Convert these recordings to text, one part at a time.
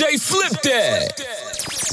DJ Flip That.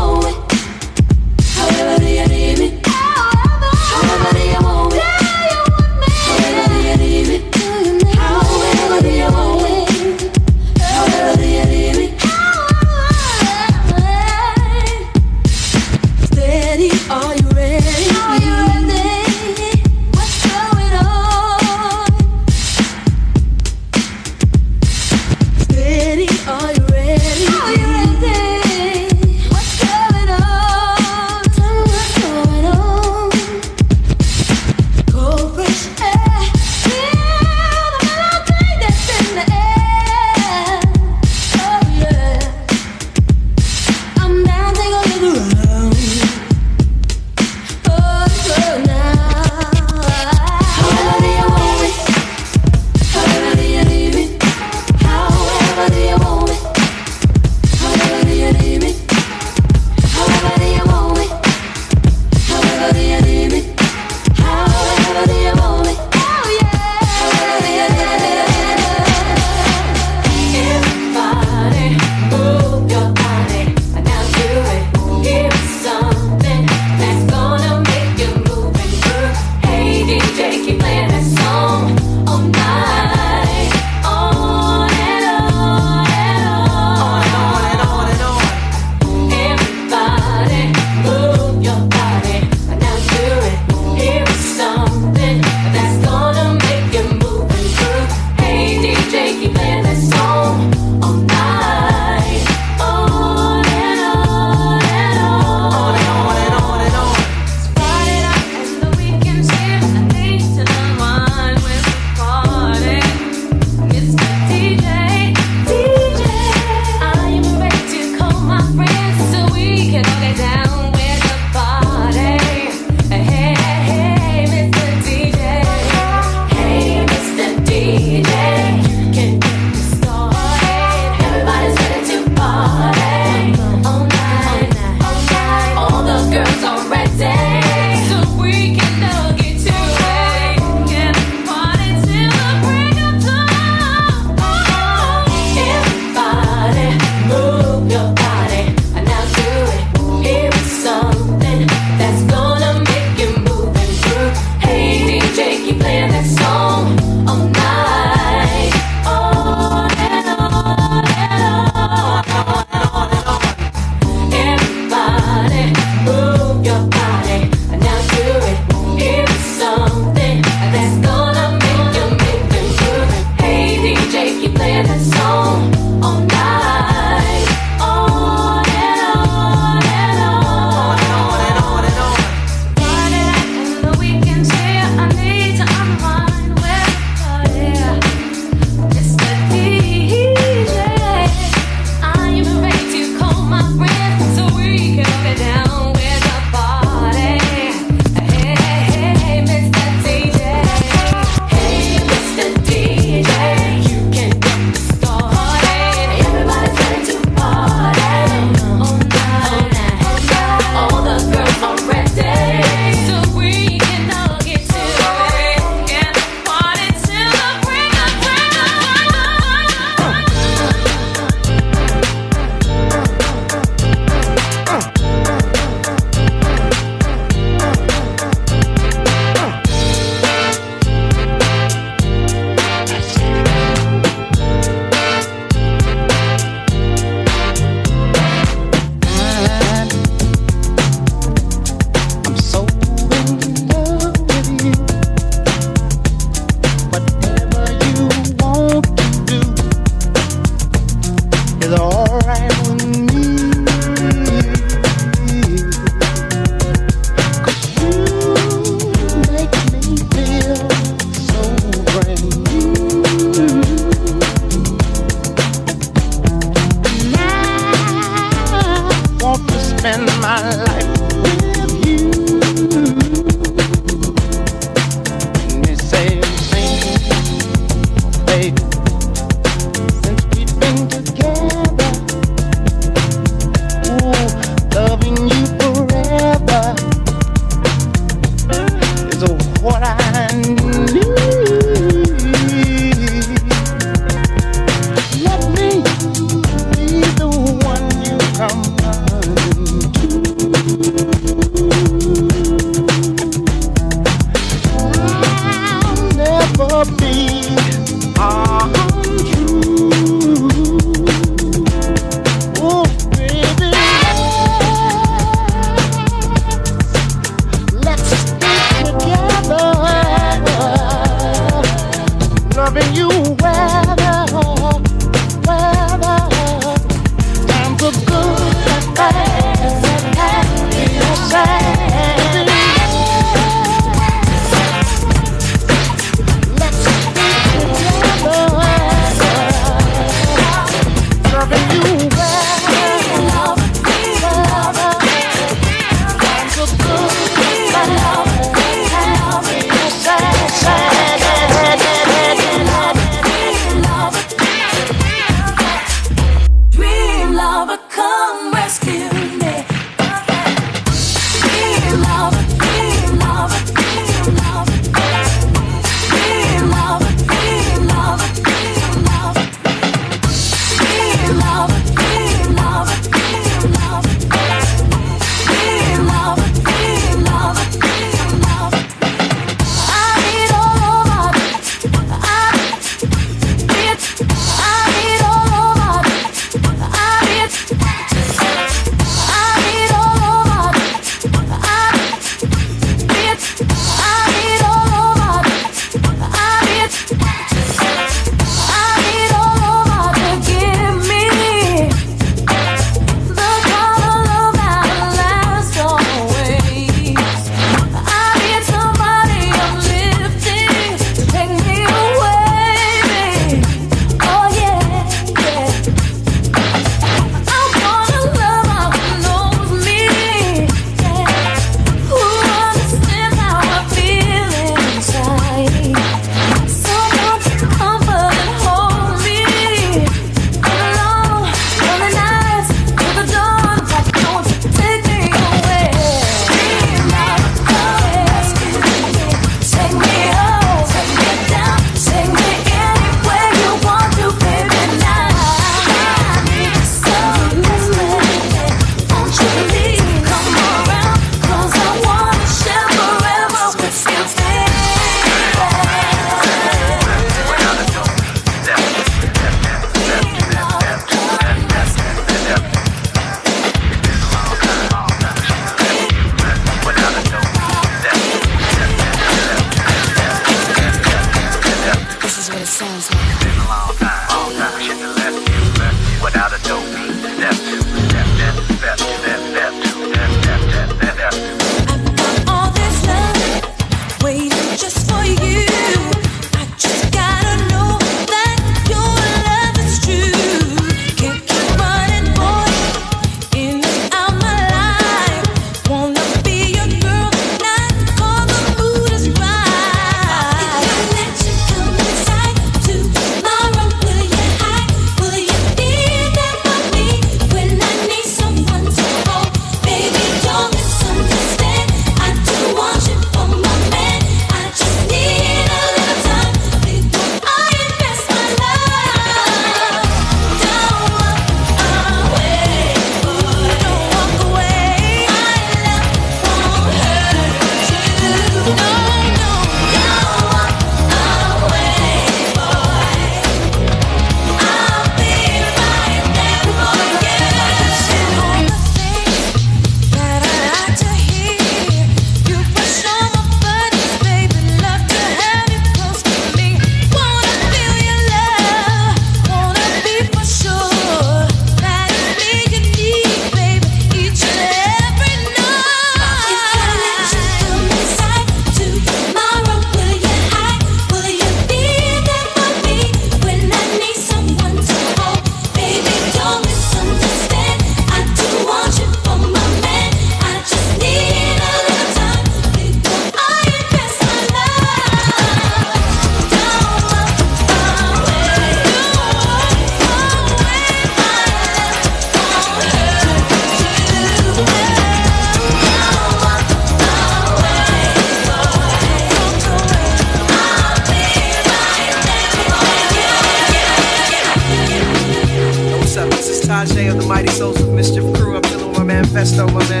Tajai of the Mighty Souls of Mischief Crew. I'm chilling with my manifesto. My man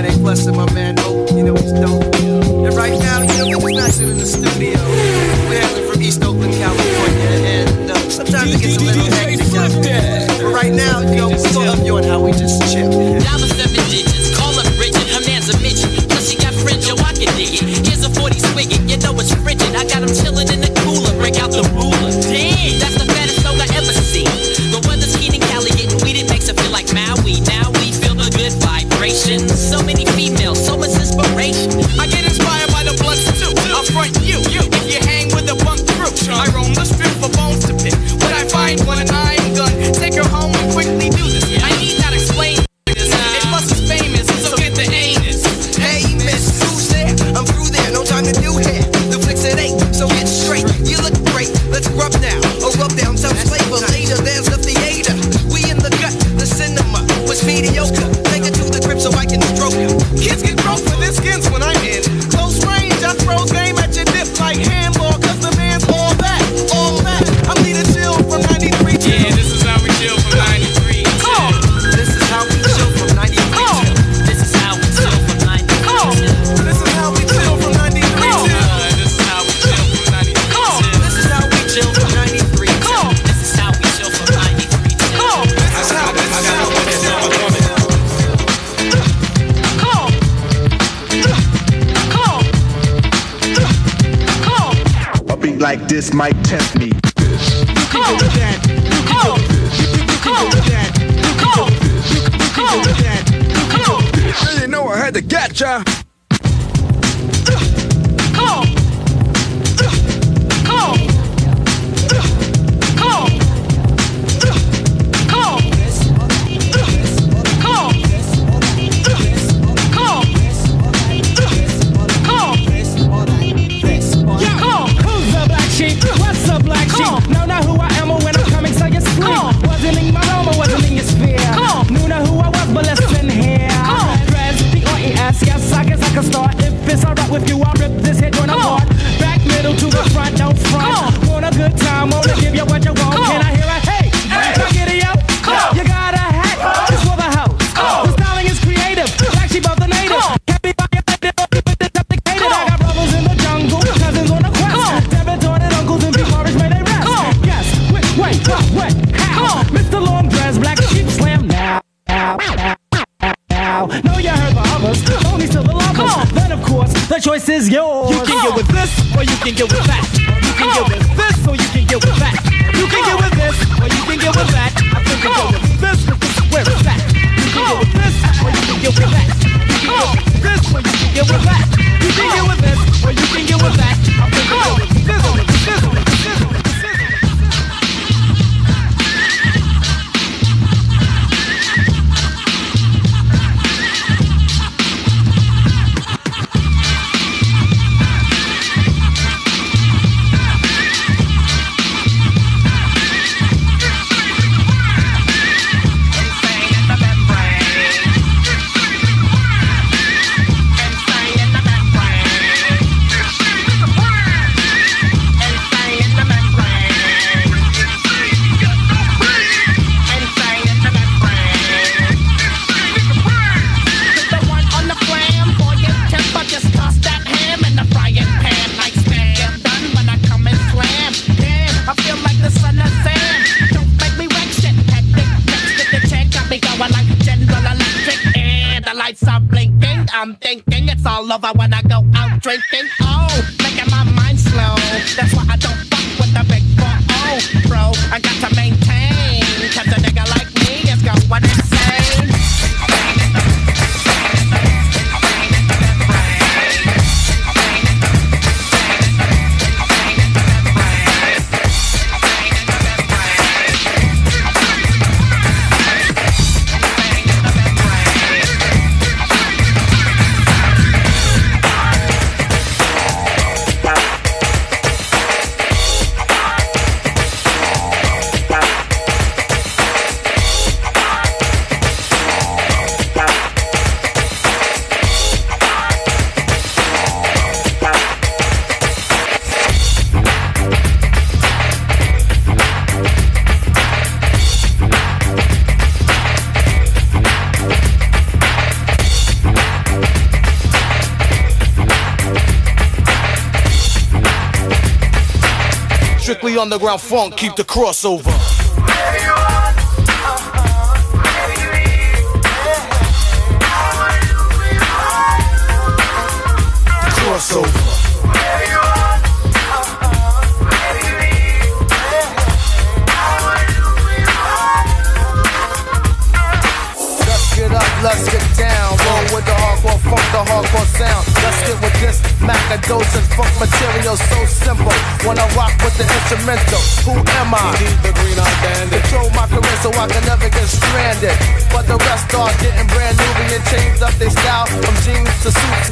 picture underground funk, keep the crossover. Macadose and funk material so simple. When I rock with the instrumental, who am I? The green bandit. Control my career so I can never get stranded. But the rest are getting brand new, being changed up their style from jeans to suits.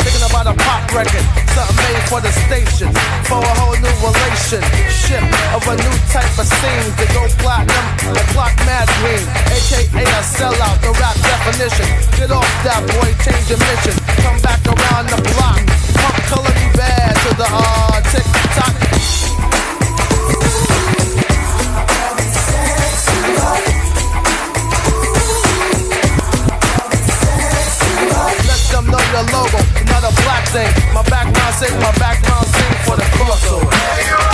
Thinking about a pop record, something made for the station, for a whole new relationship of a new type of scene. To go platinum and clock mad green, aka a sellout, the rap definition. Get off that boy, change your mission, come back around the block, pump Color Me Badd to the uh tick tock. Let them know your logo, not a black thing. My background sing, my background sing for the crossover.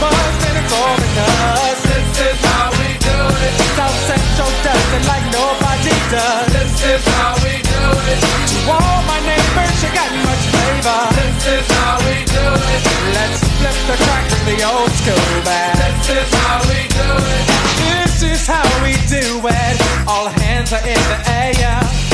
kinda and it's all because This is how we do it. South Central does it like nobody does. This is how we do it. To all my neighbors, you got much flavor. This is how we do it. Let's flip the track to the old school band. This is how we do it. This is how we do it. All hands are in the air.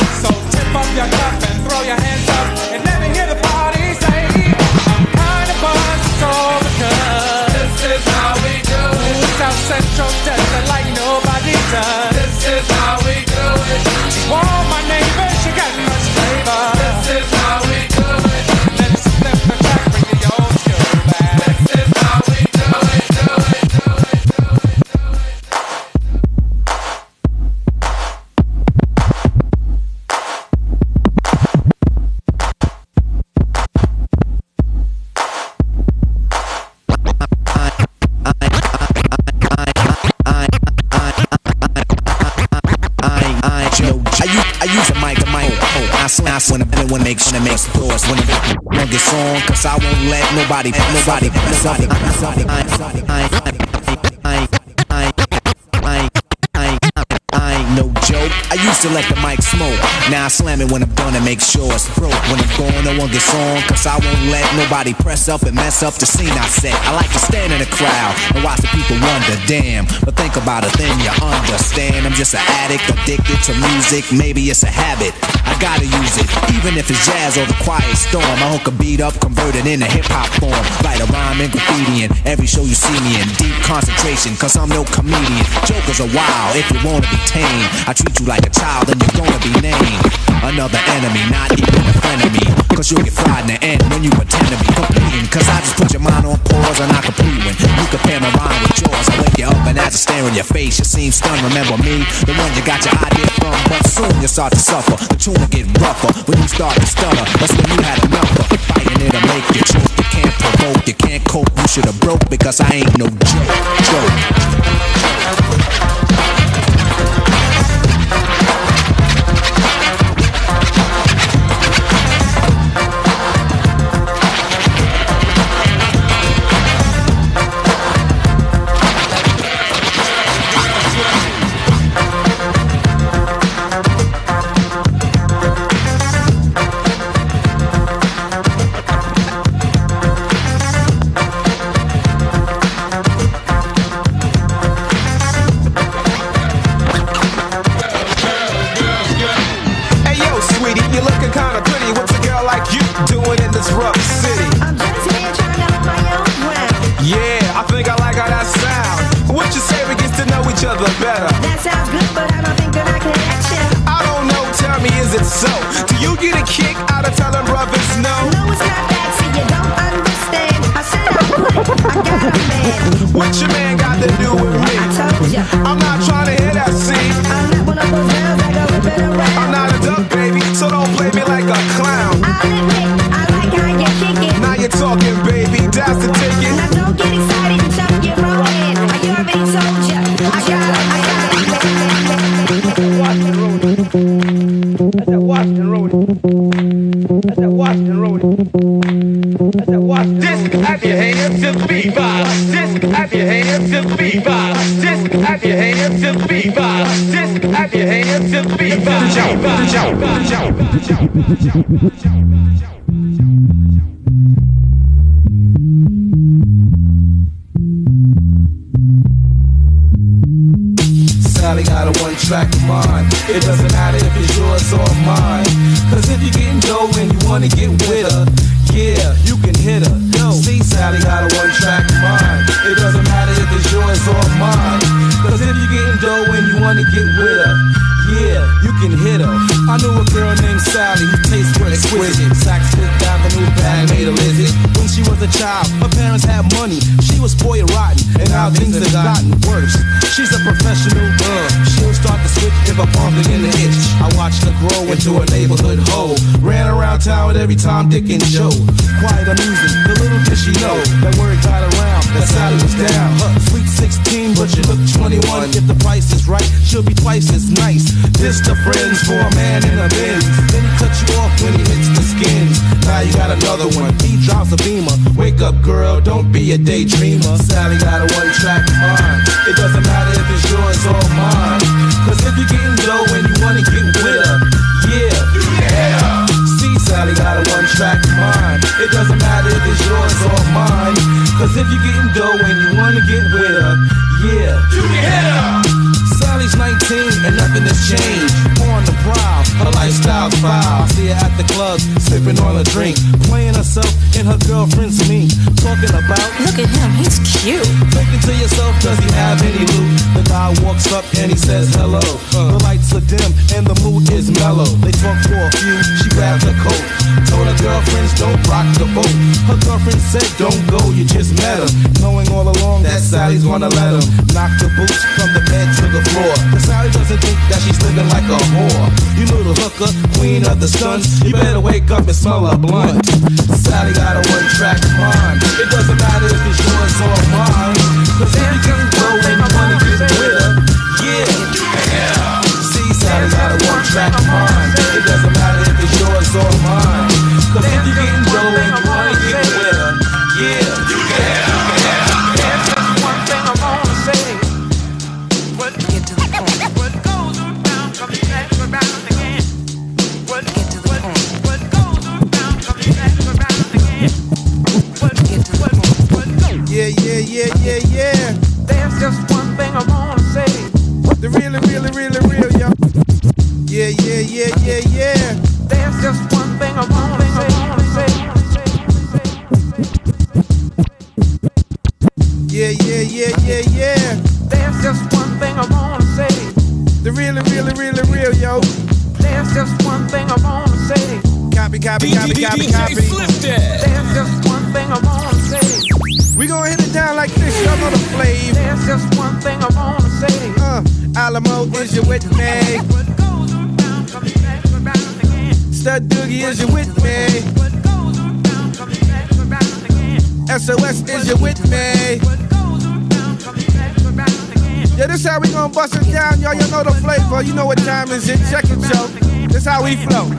Up your cup and throw your hands up and let me hear the party say, I'm kinda buzzed, it's all because this is how we do it. South Central does it like nobody does. This is how we do it. Nobody, nobody, nobody, nobody, no joke. I used to let the mic smoke. Now I slam it when I'm done and make sure it's broke. When I'm gone, no one gets on. Cause I won't let nobody press up and mess up the scene I set. I like to stand in the crowd and watch the people wonder, damn. But think about it, then you understand. I'm just an addict, addicted to music. Maybe it's a habit. Gotta use it. Even if it's jazz or the quiet storm. I hook a beat up, convert it into hip hop form. Write a rhyme and graffiti in every show you see me in. Deep concentration, cause I'm no comedian. Jokers are wild if you wanna be tame. I treat you like a child and you're gonna be named. Another enemy, not even a friend of me. Cause you'll get fried in the end when you pretend to be completing. Cause I just put your mind on pause and I complete when you compare my rhyme with yours. I wake you up and I stare in your face, you seem stunned. Remember me, the one you got your idea from. But soon you start to suffer. The tune get rougher when you start to stutter. That's when you had enough of fighting it'll make you choke. You can't provoke, you can't cope. You should have broke because I ain't no joke. Joke. Grow into a neighborhood hoe. Ran around town with every Tom, Dick, and Joe. Quite amusing, the little did she know that word got around that Sally was down. Huh, sweet 16, but she look 21. If the price is right, she'll be twice as nice. This the friends for a man in a Benz. Then he cut you off when he hits the skins. Now you got another one. He drops a beamer. Wake up, girl, don't be a daydreamer. Sally got a one track mind. It doesn't matter if it's yours or mine. Cause if you're getting dough and you wanna get with her, Sally got a one track mind. It doesn't matter if it's yours or mine. Cause if you're getting dough and you wanna get with her, yeah. You can hit her. Sally's 19 and nothing has changed. On the prowl, her lifestyle's foul. See her at the club, sipping on a drink, playing herself and her girlfriend's me. Talking about, look at him, he's cute. Thinking to yourself, does he have any loot? The guy walks up and he says hello. The lights are dim and the mood is mellow. They talk for a few, she grabs her coat. Told her girlfriends don't rock the boat. Her girlfriend said don't go, you just met him. Knowing all along that Sally's gonna let him knock the boots from the bed to the floor. Cause Sally doesn't think that she's living like a whore. You know little hooker, queen of the stunts. You better wake up and smell a blunt. Sally got a one track mind. It doesn't matter if it's yours or mine. Cause if you can go and you wanna get with her, yeah. See, Sally got a one track mind. Yeah, yeah, yeah, yeah, yeah. There's just one thing I wanna say. The really, really, really real, yo. Yeah, yeah, yeah, yeah, yeah. There's just one thing I wanna say. Yeah, yeah, yeah, yeah, yeah. There's just one thing I wanna say. The really, really, really real, yo. There's just one thing I wanna say. Copy, copy, copy, copy, down, y'all. You know the flavor. You know what time is it? Check it, yo. This how we flow.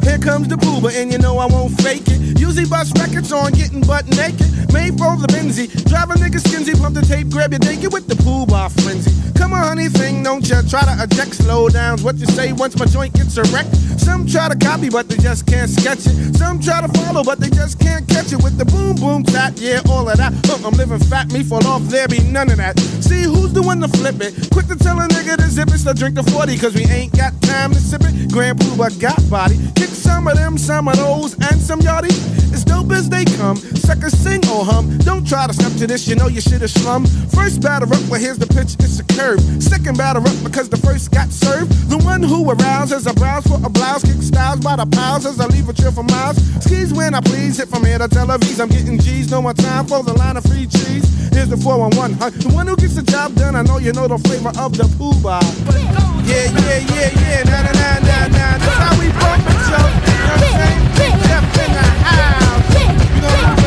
Here comes the Puba, and you know I won't fake it. Usually bust records on getting butt naked. Made for the Benzie. Drive a nigga skinsy, pump the tape, grab your get with the pool bar frenzy. Come on, honey, thing, don't you try to eject slow downs. What you say once my joint gets erect? Some try to copy, but they just can't sketch it. Some try to follow, but they just can't catch it with the boom boom tap. Yeah, all of that. Uh, I'm living fat, me fall off, there be none of that. See who's doing the one to flip it? Quick to tell a nigga to zip it, so drink the 40, cause we ain't got time to sip it. Grand Pooh, I got body. Kick some of them, some of those, and some yachty. As dope as they come, suckers sing or hum. Don't try to step to this, you know you should have slum. First batter up, well here's the pitch, it's a curve. Second batter up because the first got served. The one who arouses a browse for a blouse, kick styles by the piles as I leave a trail for miles. Skis when I please, hit from here to Tel Aviv. I'm getting G's, no more time for the line of free cheese. Here's the 411, huh? The one who gets the job done, I know you know the flavor of the poo. Yeah, yeah, yeah, yeah, na na na na na. That's how we bump it, yo. You know what I'm saying? Jeff in the house. You know move it like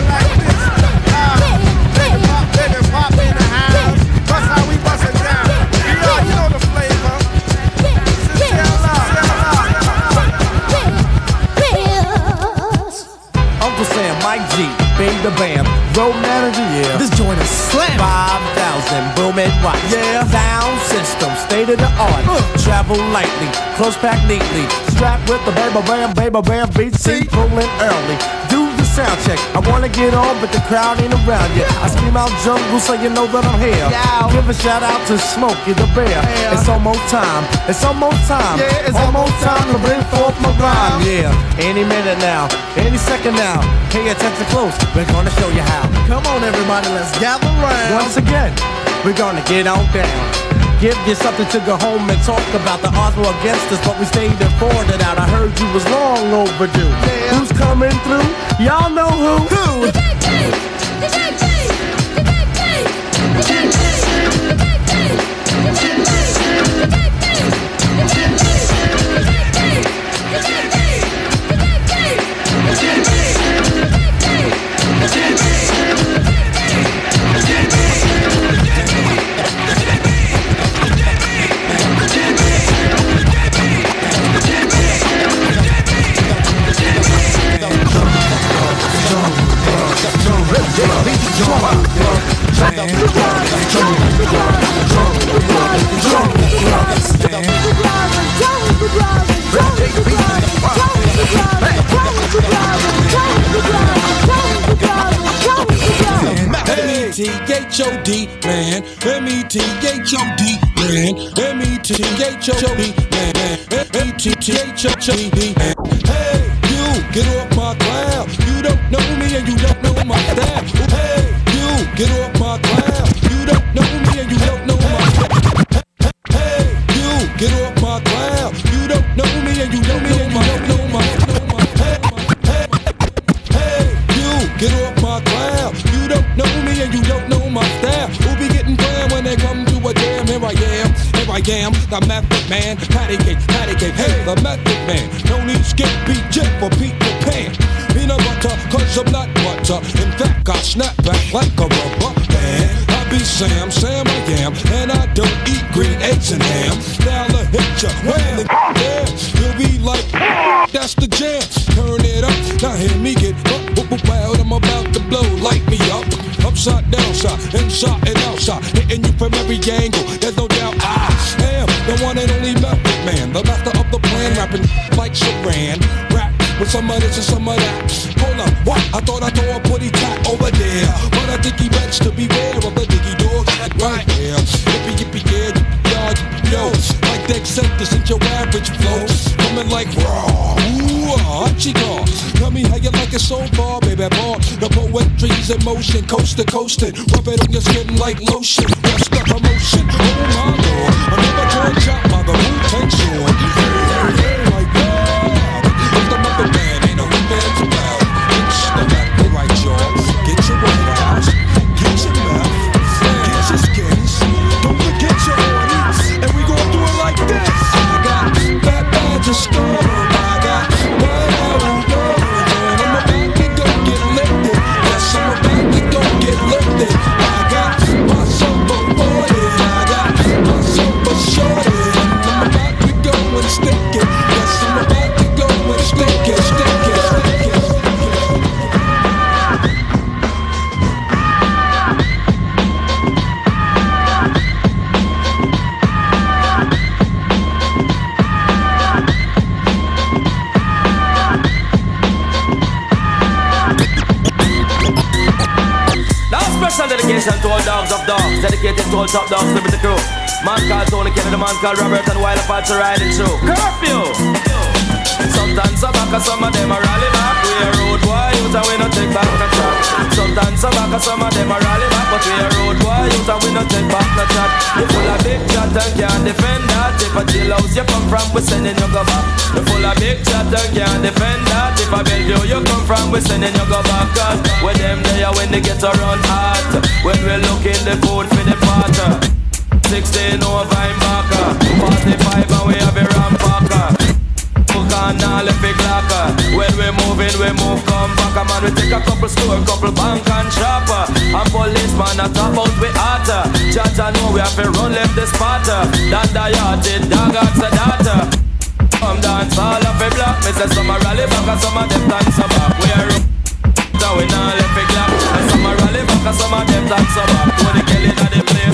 the Bam, Road Manager, yeah. This joint is slam. 5,000, boom and watch. Yeah. Sound system, state of the art. Travel lightly, close pack neatly. Strapped with the baby bam, baby bam, beat seat, rolling early. Do sound check. I wanna get on, but the crowd ain't around yet. I scream out jungle so you know that I'm here. Give a shout out to Smokey the Bear. It's almost time. It's almost time. Yeah, it's almost almost time to bring forth my rhyme. Yeah, any minute now, any second now. Pay attention close. We're gonna show you how. Come on, everybody, let's gather round. Once again, we're gonna get on down. Give you something to go home and talk about. The odds were against us, but we stayed and fought it out. I heard you was long overdue. Who's coming through? Y'all know who? Who? M-E-T-H-O-D, man. M-E-T-H-O-D, man. M-E-T-H-O-D, man. M-E-T-H-O-D, man. Hey, you, get off my cloud. You don't know me and you don't my style. Hey, you, get off my cloud. You don't know me and you don't know my. Hey, you, get off my cloud. You don't know me and you don't know my, don't know my. Hey, you, get off my cloud. You don't know me and you don't know my style. Who be getting down when they come to a jam? Here I am, here I am, the method man. Patty cake, patty cake, hey, the method man. No need skip, be jet for Pan. Peanut butter, cause I'm not butter. In fact, I snap back like a rubber band. I be Sam, Sam I am, and I don't eat green eggs and ham. Now I hit ya, when the there, you'll be like, that's the jam. Turn it up, now hear me get up, up, up, wild. I'm about to blow, light me up. Upside, downside, inside and shot and outside, hitting you from every angle. There's no doubt I am the one and only method man, the master of the plan, rapping like Saran. With some of this and some of that. Hold up, what? I thought I throw a putty tat over there, but I think he bets to be beware of the diggy dog right here. Yippee yippee yeah, yippee yippee yo. Like the acceptance ain't your average flow, coming like raw. Ooh, ah, chico. Tell me how you like it so far, baby boy. The poetry's in motion, coast to coasting. Rub it on your skin like lotion. What's the commotion? Oh my lord, another turn chop by the Wu-Tang Sword. All top dogs living the crew. Man called Tony Kennedy, man called Robert, and while to riding through. Curfew! Sometimes some back, some of them are rally back. We a road boy, and we no take back no chat. Sometimes some back, some of them are rally back, but we a road boy, and we no take back no chat. You full of big chat and can't defend that. If a jailhouse you come from, we sending you go back. You full of big chat and can't defend that. A Bellevue you come from, we sending you go back. Cause when them there, when they get around hot, when we looking the food for the potter. 16 over in Baka, 45 and we have a rampacker. On all the big locker. When we moving, we move, come back. Man, we take a couple store, couple bank and shopper. And policeman, a top out with hotter. Judge, I know we have to run left the spotter. Dan the yard, dog out the daughter. Dance all of a block. Me say some a rally back and some of them dance back. We are so we not left a clap. And some a rally back and some of them dance back. When they killing at the place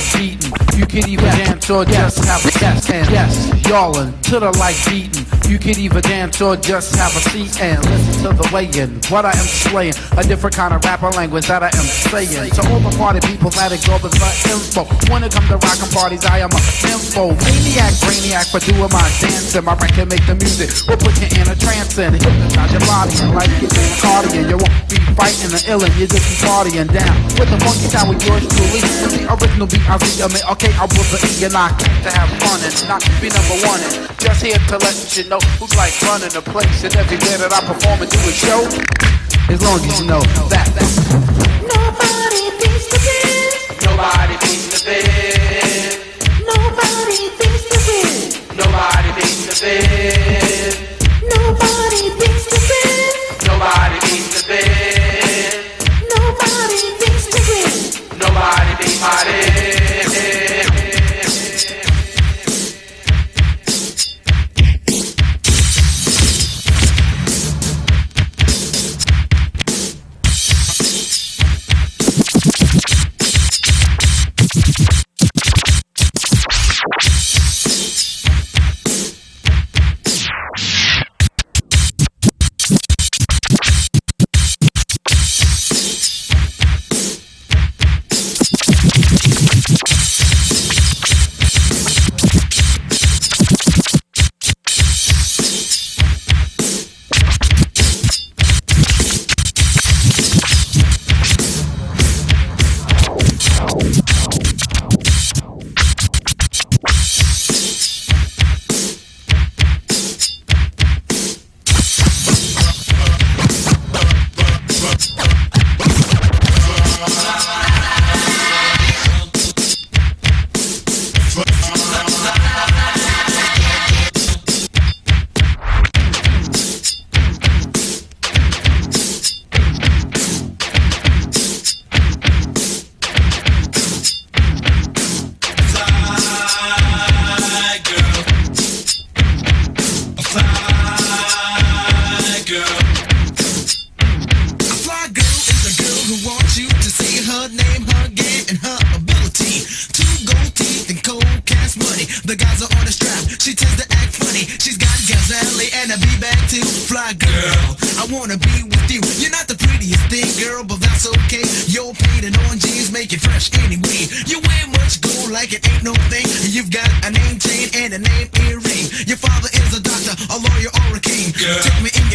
like beating. You can even dance or just have a yes, and yes, yawling to the like beating. You can even dance or just have a seat and listen to the weigh-in. What I am slaying, a different kind of rapper language that I am saying. To all the party people that with my info. When it comes to rockin' parties, I am a info maniac, brainiac for doing my dancing. My record make the music, we'll put you in a trance and hypnotize your body and like you in cardigan. You won't be fighting the illin', you just be partying down with the funky style with yours truly. And the original beat, I mean, okay, I was an E and I came to have fun and not be number one. And just here to let you know who's like running the place and everywhere that I perform and do a show. As long as you know that. Nobody beats the Biz. Nobody beats the Biz. Nobody beats the Biz. Nobody beats the Biz. Like it ain't no thing. You've got a name chain and a name earring. Your father is a doctor, a lawyer, or a king. Take me in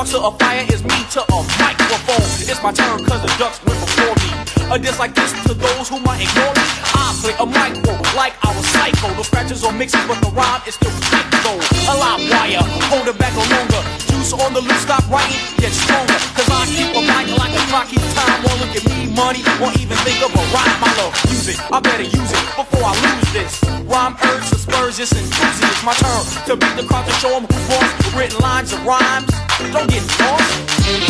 To a fire is me to a microphone. It's my turn, cause the ducks went before me. A diss like this to those who might ignore me. I play a micro like I was psycho. No scratches or mixes, but the rhyme is still tight though. A live wire, hold it back no longer. Juice on the loose, stop writing, get stronger. Cause I keep a mic like a clock, keep time. Won't look at me, money or even think of a rhyme. I love music, I better use it before I lose this. Rhyme urge, aspersions, enthusiasts. My turn to beat the crowd to show 'em who boss. Written lines and rhymes, don't get lost.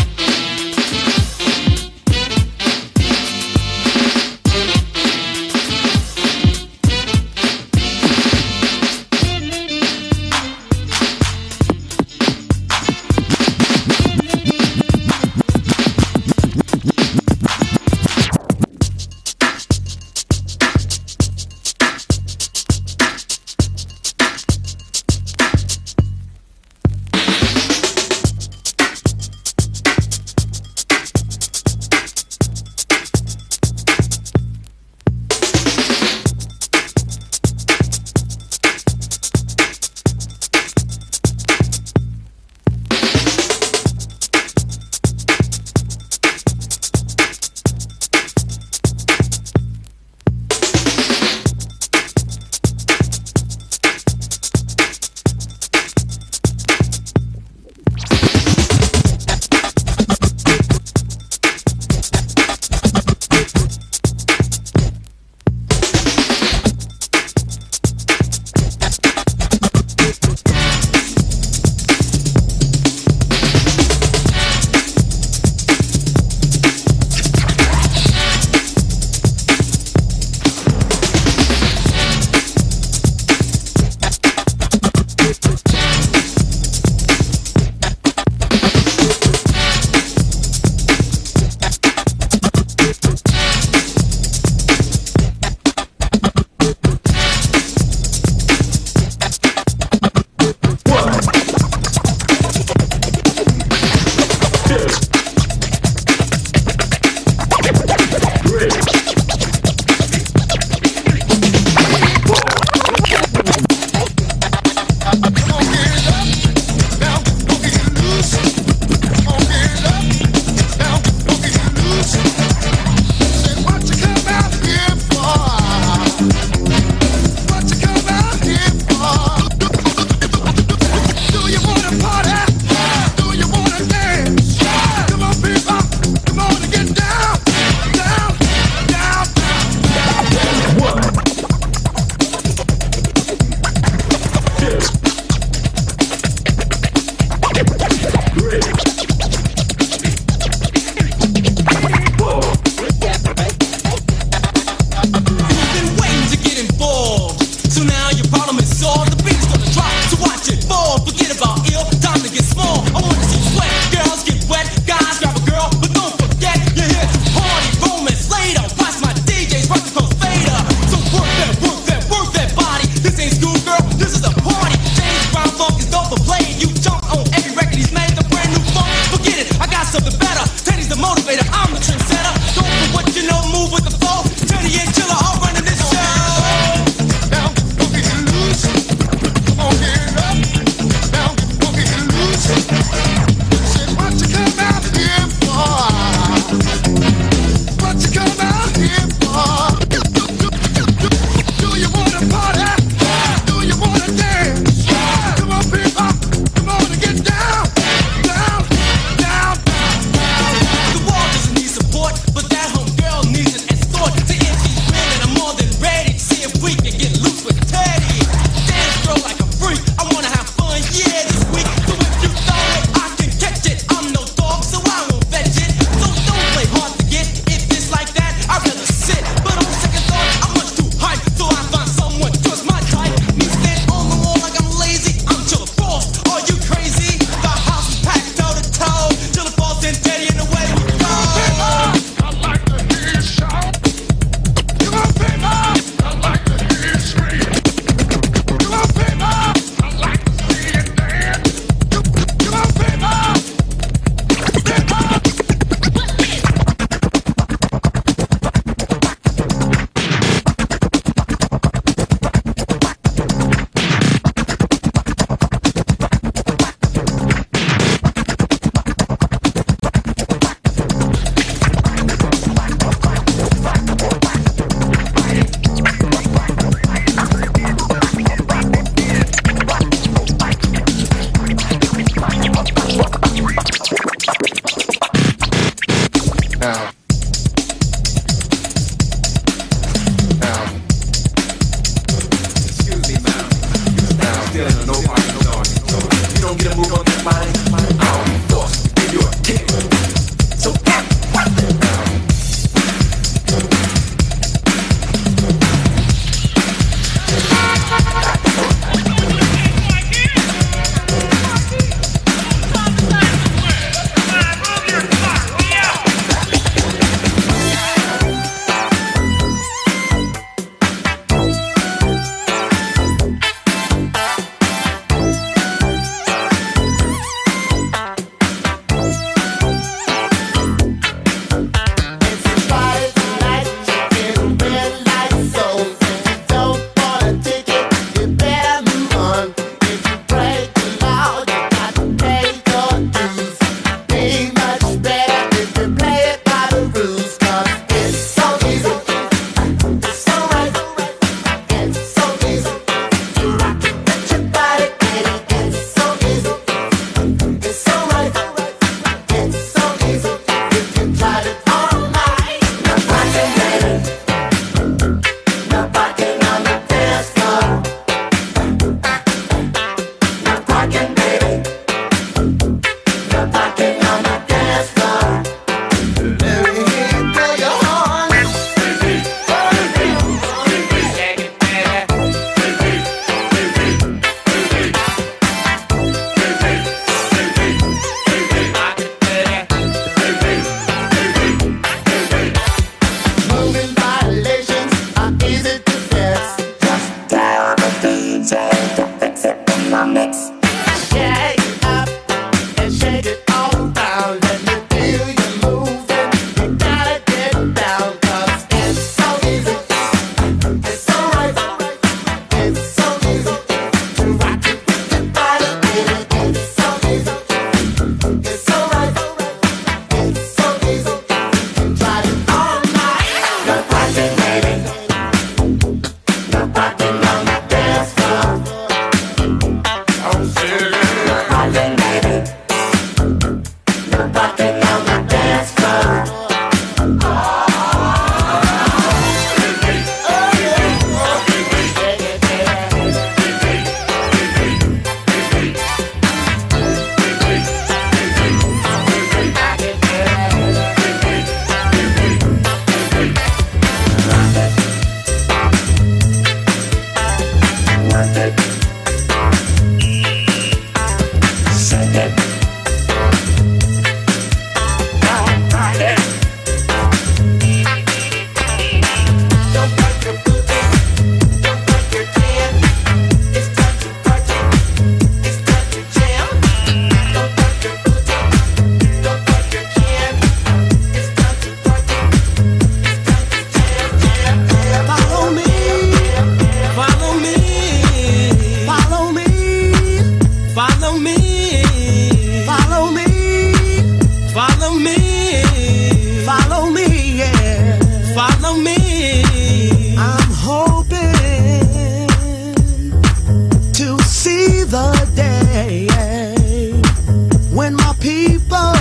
people.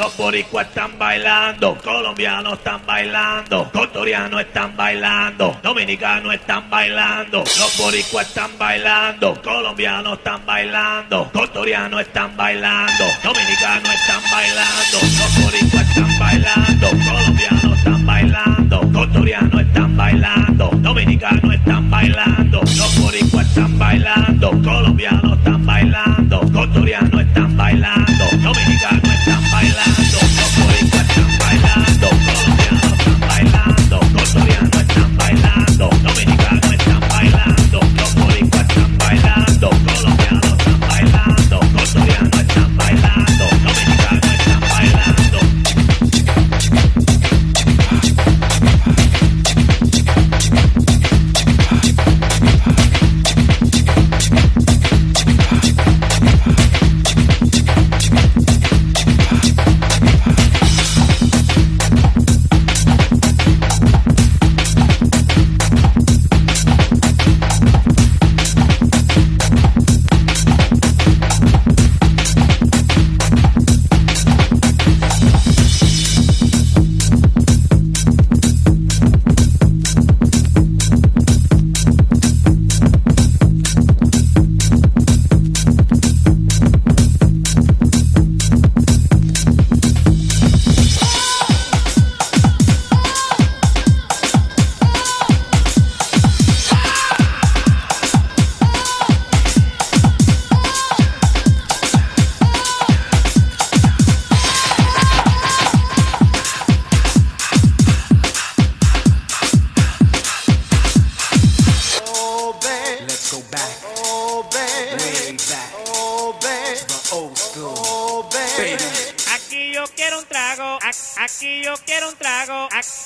Los boricuas están bailando, colombianos están bailando, cotorianos están bailando, dominicanos están bailando, los boricuas están bailando, colombianos están bailando, cotorianos están bailando, dominicanos están bailando, los boricuas están bailando, colombianos están bailando, cotorianos están bailando, dominicanos están bailando, los boricuas están bailando, colombianos están bailando, cotorianos están bailando, dominicanos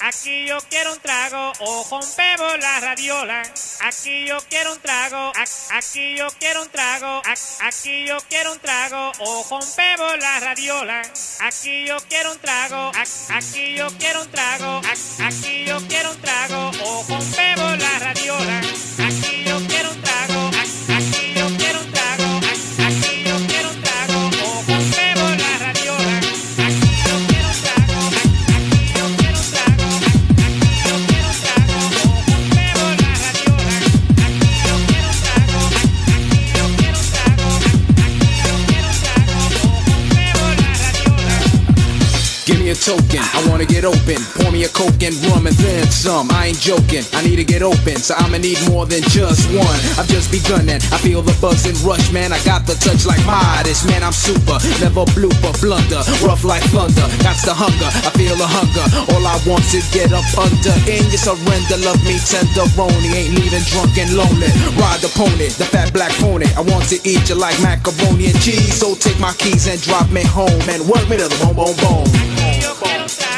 aquí yo quiero un trago, o rompemos la radiola. Aquí yo quiero un trago, aquí yo quiero un trago, aquí yo quiero un trago, o rompemos la radiola. Aquí yo quiero un trago, aquí yo quiero un trago, aquí yo quiero un trago, o rompemos la radiola. Aquí yo quiero un trago, token, I wanna get open. Pour me a coke and rum and then some. I ain't joking, I need to get open, so I'ma need more than just one. I've just begun and I feel the buzz and rush, man. I got the touch like Midas, man. I'm super, never blooper, blunder, rough like thunder. That's the hunger, I feel the hunger. All I want is get up under in your surrender. Love me tenderoni, ain't leaving drunk and lonely. Ride the pony, the fat black pony. I want to eat you like macaroni and cheese, so take my keys and drop me home and work me to the bone, bone, bone phone.